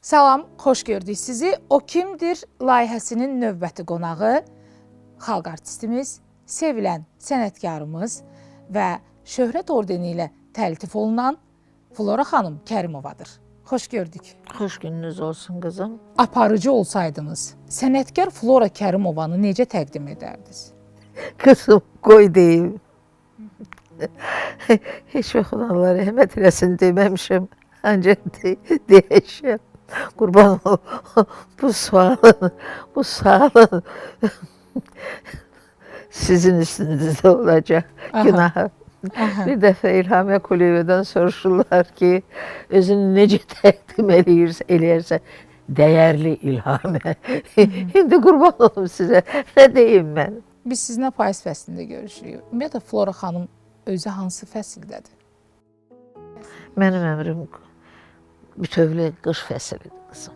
Salam, xoş gördük sizi. O kimdir layihəsinin növbəti qonağı xalq artistimiz, sevilən sənətkarımız və şöhrət ordeni ilə təltif olunan Flora xanım Kərimovadır. Xoş gördük. Xoş gününüz olsun qızım. Aparıcı olsaydınız, sənətkar Flora Kərimovanı necə təqdim edərdiniz? Qızım, qoy deyim. Heç vaxt Allah rəhmət eləsin deməmişəm. Ancaq de, deyəcəm. Qurban ol. Bu sualın, bu sualın sizin üstünüzdə olacaq Aha. günahı. Aha. Bir dəfə İlhamiyə Kuliyevadan soruşurlar ki, özünü necə təqdim eləyirsə, eləyərsə, dəyərli İlhamiyə. İndi qurban olum sizə. Nə deyim mən? Biz sizinlə payız fəslində görüşürük. Ümumiyyətlə Flora xanım özü hansı fəsildədir? Mənim əmrim bütövlü qış fəslidir qızım.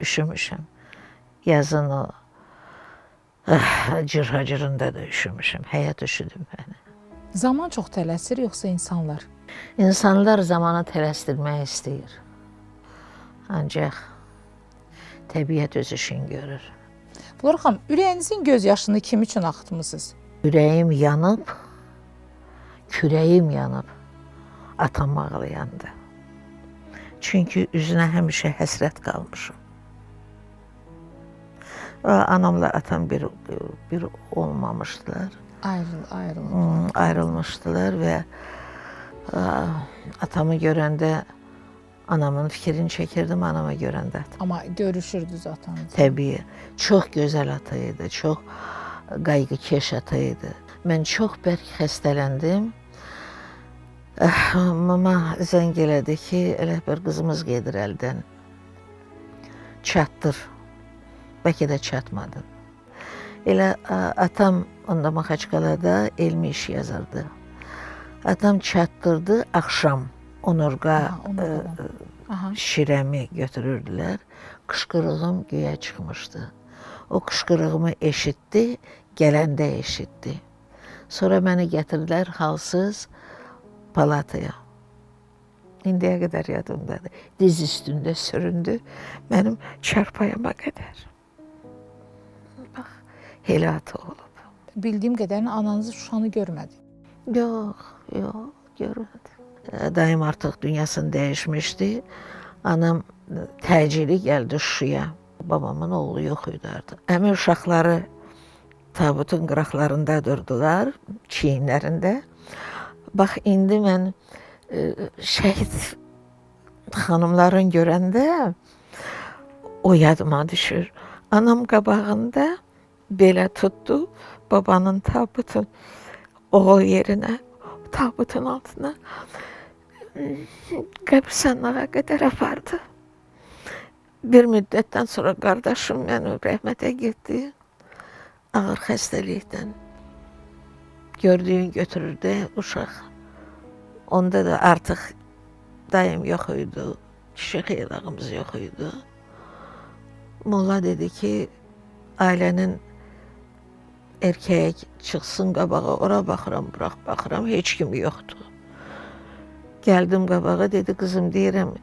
Üşümüşəm. Yazın o ah, cırhacırında da üşümüşəm. Həyat üşüdüm məni. Zaman çox tələsir yoxsa insanlar? İnsanlar zamanı tələsdirmək istəyir. Ancaq təbiət öz işini görür. Flora xanım, ürəyinizin göz yaşını kim üçün axıtmısınız? Ürəyim yanıb, kürəyim yanıb atam ağlayanda. Çünki üzünə həmişə həsrət qalmışam. Anamla atam bir, bir olmamışdılar. Ayrıl. Hmm, ayrılmışdılar və ə, atamı görəndə anamın fikrini çəkirdim, anama görəndə. Amma görüşürdünüz atanızla. Təbii, çox gözəl ata idi, çox qayğıkeş ata idi. Mən çox bərk xəstələndim. Eh, Mama zəng elədi ki, bir qızımız gedir əldən. Çatdır. Bəlkə də çatmadı. Elə atam onda Maxaçqalada elmi iş yazırdı. Atam çatdırdı axşam onurğa Aha, onu ə, da. Aha. şirəmi götürürdülər. Qışqırığım göyə çıxmışdı. O qışqırığımı eşitdi, gələndə eşitdi. Sonra məni gətirdilər halsız palataya. İndiyə qədər yadımdadır. Diz üstündə süründü mənim çarpayıma qədər. Bax, həyat olub. Bildiyim qədərini ananız Şuşanı görmədi. Yox, yox, görmədim. Dayım artıq dünyasını dəyişmişdi. Anam təcili gəldi Şuşaya. Babamın oğlu yox idi artıq. Əmi uşaqları tabutun qıraqlarında durdular, çiyinlərində. Bax indi mən e, şəhid xanımların görəndə o yadıma düşür. Anam qabağında belə tutdu babanın tabutun o yerinə, tabutun altına qəbirstanlığa qədər apardı. Bir müddətdən sonra qardaşım məni rəhmətə getdi. Ağır xəstəlikdən. Gördüyün götürürdü uşaq. Onda da artıq dayım yox idi. Kişi xeylağımız yox idi. Molla dedi ki, ailənin erkək çıxsın qabağa, ora baxıram, bıraq baxıram, heç kim yoxdur. Gəldim qabağa, dedi qızım deyirəm,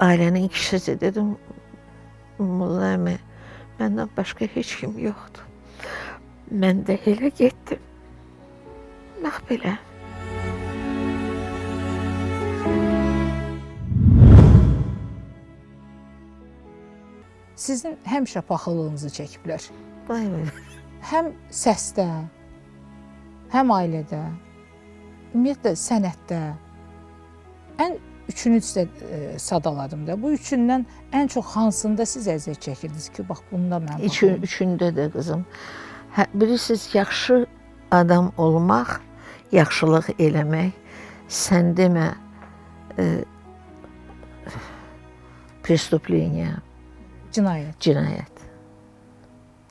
ailənin kişisi dedim, Molla əmi, məndən başqa heç kim yoxdur. Mən də elə getdim. Bax belə. Sizin həmişə paxıllığınızı çəkiblər. Vay vay. Həm səsdə, həm ailədə, ümumiyyətlə sənətdə. Ən üçünü sizə e, sadaladım da. Bu üçündən ən çox hansında siz əziyyət çəkirdiniz ki, bax bunda mən Üçün, paxıllıyam. üçündə də qızım. Hə, bilirsiniz, yaxşı adam olmaq, yaxşılıq eləmək, sən demə e, prestupleniya, cinayət. Cinayət.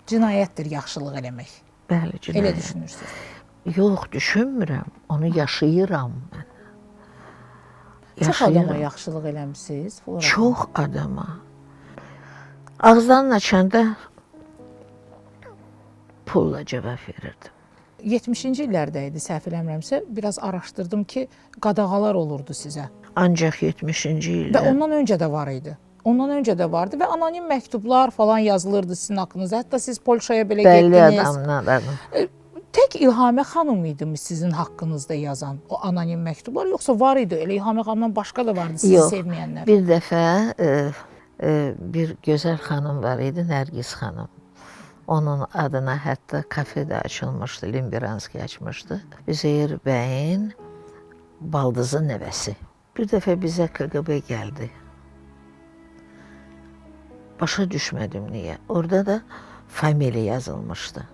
Cinayətdir yaxşılıq eləmək. Bəli, cinayət. Elə düşünürsüz. Yox, düşünmürəm. Onu yaşayıram mən. Yaşayıram. Çox adama yaxşılıq eləmisiniz. Çox adama. Ağızdan açanda pulla cavab verirdim. 70-ci illərdə idi, səhv eləmirəmsə, biraz araşdırdım ki, qadağalar olurdu sizə. Ancaq 70-ci Və ildə ondan öncə də var idi. Ondan öncə də vardı və anonim məktublar falan yazılırdı sizin haqqınızda. Hətta siz Polşaya belə Bəlli getdiniz. adamlardan. Tək İlhamə xanım idimi sizin haqqınızda yazan o anonim məktublar yoxsa var idi? Elə İlhamə xanımdan başqa da vardı sizi Yox. sevməyənlər. Bir dəfə e, e, bir gözəl xanım var idi, Nərgiz xanım. Onun adına hətta kafe də açılmışdı, Limberanski açmışdı. Üzeyir bəyin baldızı nəvəsi. Bir dəfə bizə KGB gəldi. Başa düşmədim niyə. Orada da familiya yazılmışdı.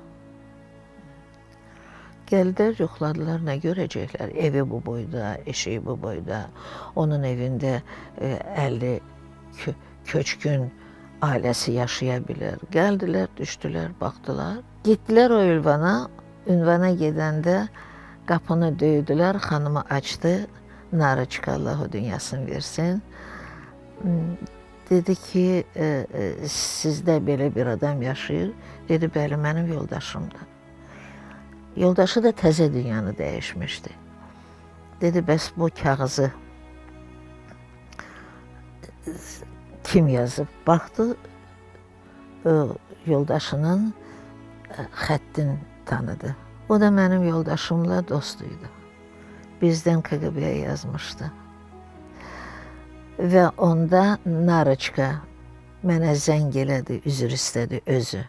Gəldilər, yoxladılar, nə görəcəklər? Evi bu boyda, eşiyi bu boyda. Onun evində e, 50 kö köçkün ailəsi yaşaya bilər. Gəldilər, düşdülər, baxdılar. Getdilər o ünvana. Ünvana gedəndə qapını döydülər, xanımı açdı. Narıçka Allahu dünyasını versin. Hmm, Dedi ki, e, e, sizdə belə bir adam yaşayır. Dedi, bəli, mənim yoldaşımdır. Yoldaşı da təzə dünyanı dəyişmişdi. Dedi, bəs bu kağızı kim yazıb? Baxdı, o yoldaşının ə, xəttin tanıdı. O da mənim yoldaşımla dost idi. Bizdən KGB-yə yazmışdı. Və onda Narıçka mənə zəng elədi, üzr istədi özü.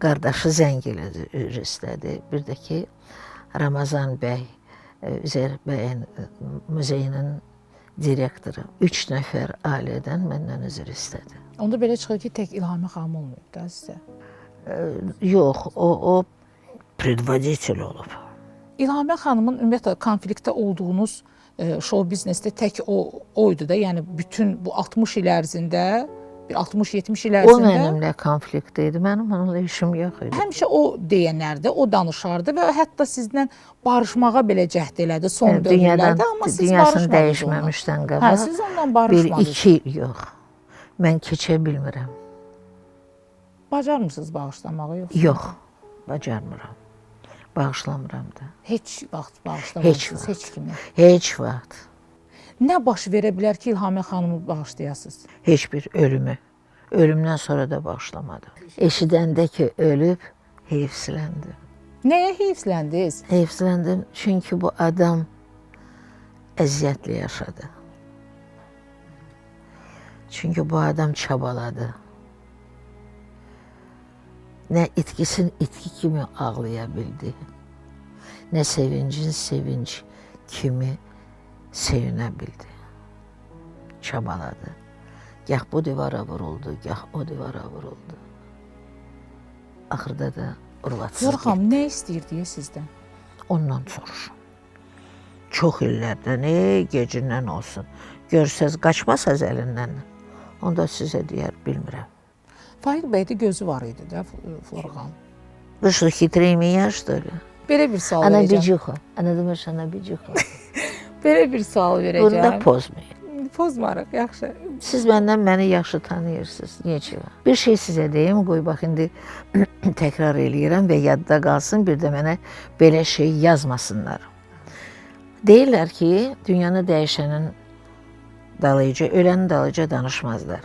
Qardaşı zəng elədi, üzr istədi. Bir də ki, Ramazan bəy, e, Üzeyir bəyin e, muzeyinin direktoru 3 nəfər ailədən məndən üzr istədi. Onda belə çıxır ki, tək İlhamə xanım olmayıb da sizə. Yox, o o predvoditel olub. İlhamə xanımın ümumiyyətlə konfliktdə olduğunuz e, show biznesdə tək o oydu da, yəni bütün bu 60 il ərzində, bir 60-70 il O ərzində mənimlə konfliktdə idi. Mənim onunla işim yox idi. həmişə o deyənlərdə, o danışardı və hətta sizlə barışmağa belə cəhd elədi son Dünyadan, dövrlərdə, amma siz dünyasını barışmadınız onunla. dəyişməmişdən Hə, qabaq siz onunla bir barışmadınız. iki yox. Mən keçə bilmirəm. Bacarmısınız bağışlamağı yox? Yox, bacarmıram. Bağışlamıram da. Heç vaxt bağışlamamısınız Heç vaxt. heç kimi. Heç vaxt. Nə baş verə bilər ki, İlhamə xanımı bağışlayasınız? Heç bir ölümü. Ölümdən sonra da bağışlamadım. Eşidəndə ki, ölüb, heyfsiləndim. Nəyə heyfsləndiniz? Heyfsiləndim çünki bu adam əziyyətli yaşadı. Çünki bu adam çabaladı. Nə itkisin itki kimi ağlaya bildi. Nə sevincin sevinç kimi sevinə bildi. Çabaladı. Gah bu divara vuruldu, gah o divara vuruldu. Axırda da urvatsız Yorxam, nə istəyirdi sizdən? Ondan soruşun. Çox illərdən, ey gecindən olsun. Görsəz qaçmasaz əlindən. Onda sizə deyər, bilmirəm. Fahid bəydə gözü var idi də Flora xanım. Вы что, хитрее меня, что ли? Belə bir sual Она verəcəm. бичуха. Она думаешь, она бичуха. Belə bir sual Bunu da verəcəm. pozmayın. Pozmarıq, yaxşı. Siz məndən məni yaxşı tanıyırsınız. Niyə Bir şey sizə deyim, qoy bax indi təkrar eləyirəm və yadda qalsın, bir də mənə belə şey yazmasınlar. Deyirlər ki, dünyanı dəyişənin dalıcı, ölənin dalıcı danışmazlar.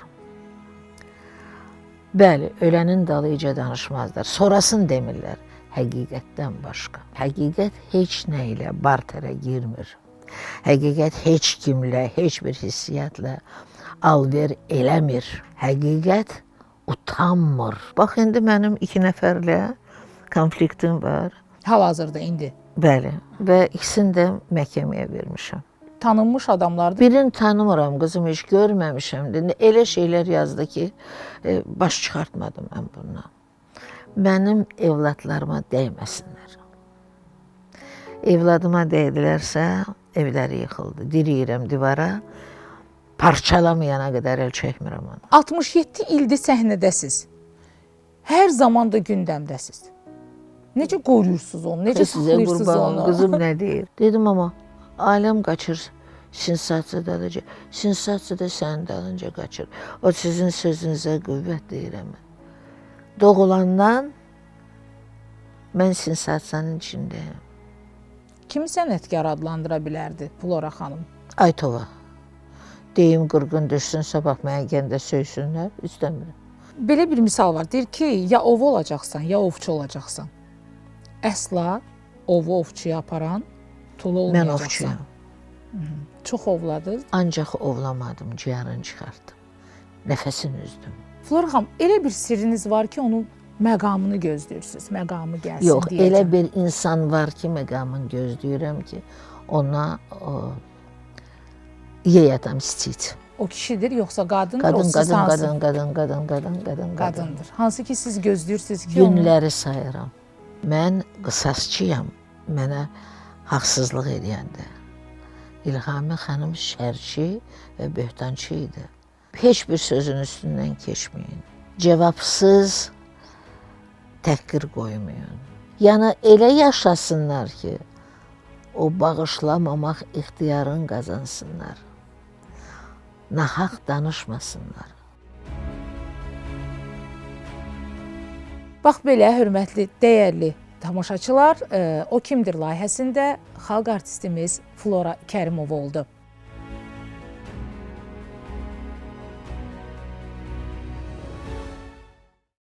Bəli, ölənin dalıcı danışmazlar. Sonrasını demirlər. Həqiqətdən başqa. Həqiqət heç nə ilə barterə girmir. Həqiqət heç kimlə, heç bir hissiyatla alver eləmir. Həqiqət utanmır. Bax indi mənim iki nəfərlə konfliktim var. Hal-hazırda indi Bəli, və ikisini də məhkəməyə vermişəm. tanınmış adamlardır. Birini tanımıram, qızım heç görməmişəm. də. Elə şeylər yazdı ki, e, baş çıxartmadım mən bundan. Mənim evladlarıma dəyməsinlər. Evladıma dəydilərsə, evləri yıxıldı. Diriyirəm divara. Parçalamayana qədər əl çəkmirəm onu. 67 ildir səhnədəsiz. Hər zaman da gündəmdəsiz. Necə qoruyursunuz onu? Necə saxlayırsınız onu? qızım nə deyir? Dedim amma aləm qaçır. Sensasiya dalınca, sensasiya da sənin dalınca qaçır. O sizin sözünüzə qüvvət deyirəm. Doğulandan mən sensasiyanın içindəyəm. Kimi sənətkar adlandıra bilərdi Flora xanım? Aytova. deyim qırğın düşsün, sabah mənə gəndə söysünlər, istəmirəm. Belə bir misal var. Deyir ki, ya ov olacaqsan, ya ovçu olacaqsan. Əsla ovu ovçuya aparan tulu Mən olmayacaqsan. ovçuyam. Çox ovladı. Ancaq ovlamadım, ciyarını çıxartdım. Nəfəsini üzdüm. Flora xanım, elə bir sirriniz var ki, onun məqamını gözləyirsiniz. Məqamı gəlsin Yox, deyəcəm. elə bir insan var ki, məqamını gözləyirəm ki, ona o, yeyədəm istit. O kişidir yoxsa qadındır? Qadın, qadın, hansı- qadın, qadın, qadın, qadın, qadın, qadın. qadındır. Hansı ki siz gözləyirsiniz ki, Günləri sayıram. Mən qısasçıyam. Mənə haqsızlıq edəndə. İlhami xanım şərçi və böhtançı idi. Heç bir sözün üstündən keçməyin. Cavabsız təhqir qoymayın. Yəni elə yaşasınlar ki, o bağışlamamaq ixtiyarını qazansınlar. Nahaq danışmasınlar. Bax belə hörmətli, dəyərli tamaşaçılar, e, o kimdir layihəsində xalq artistimiz Flora Kərimov oldu.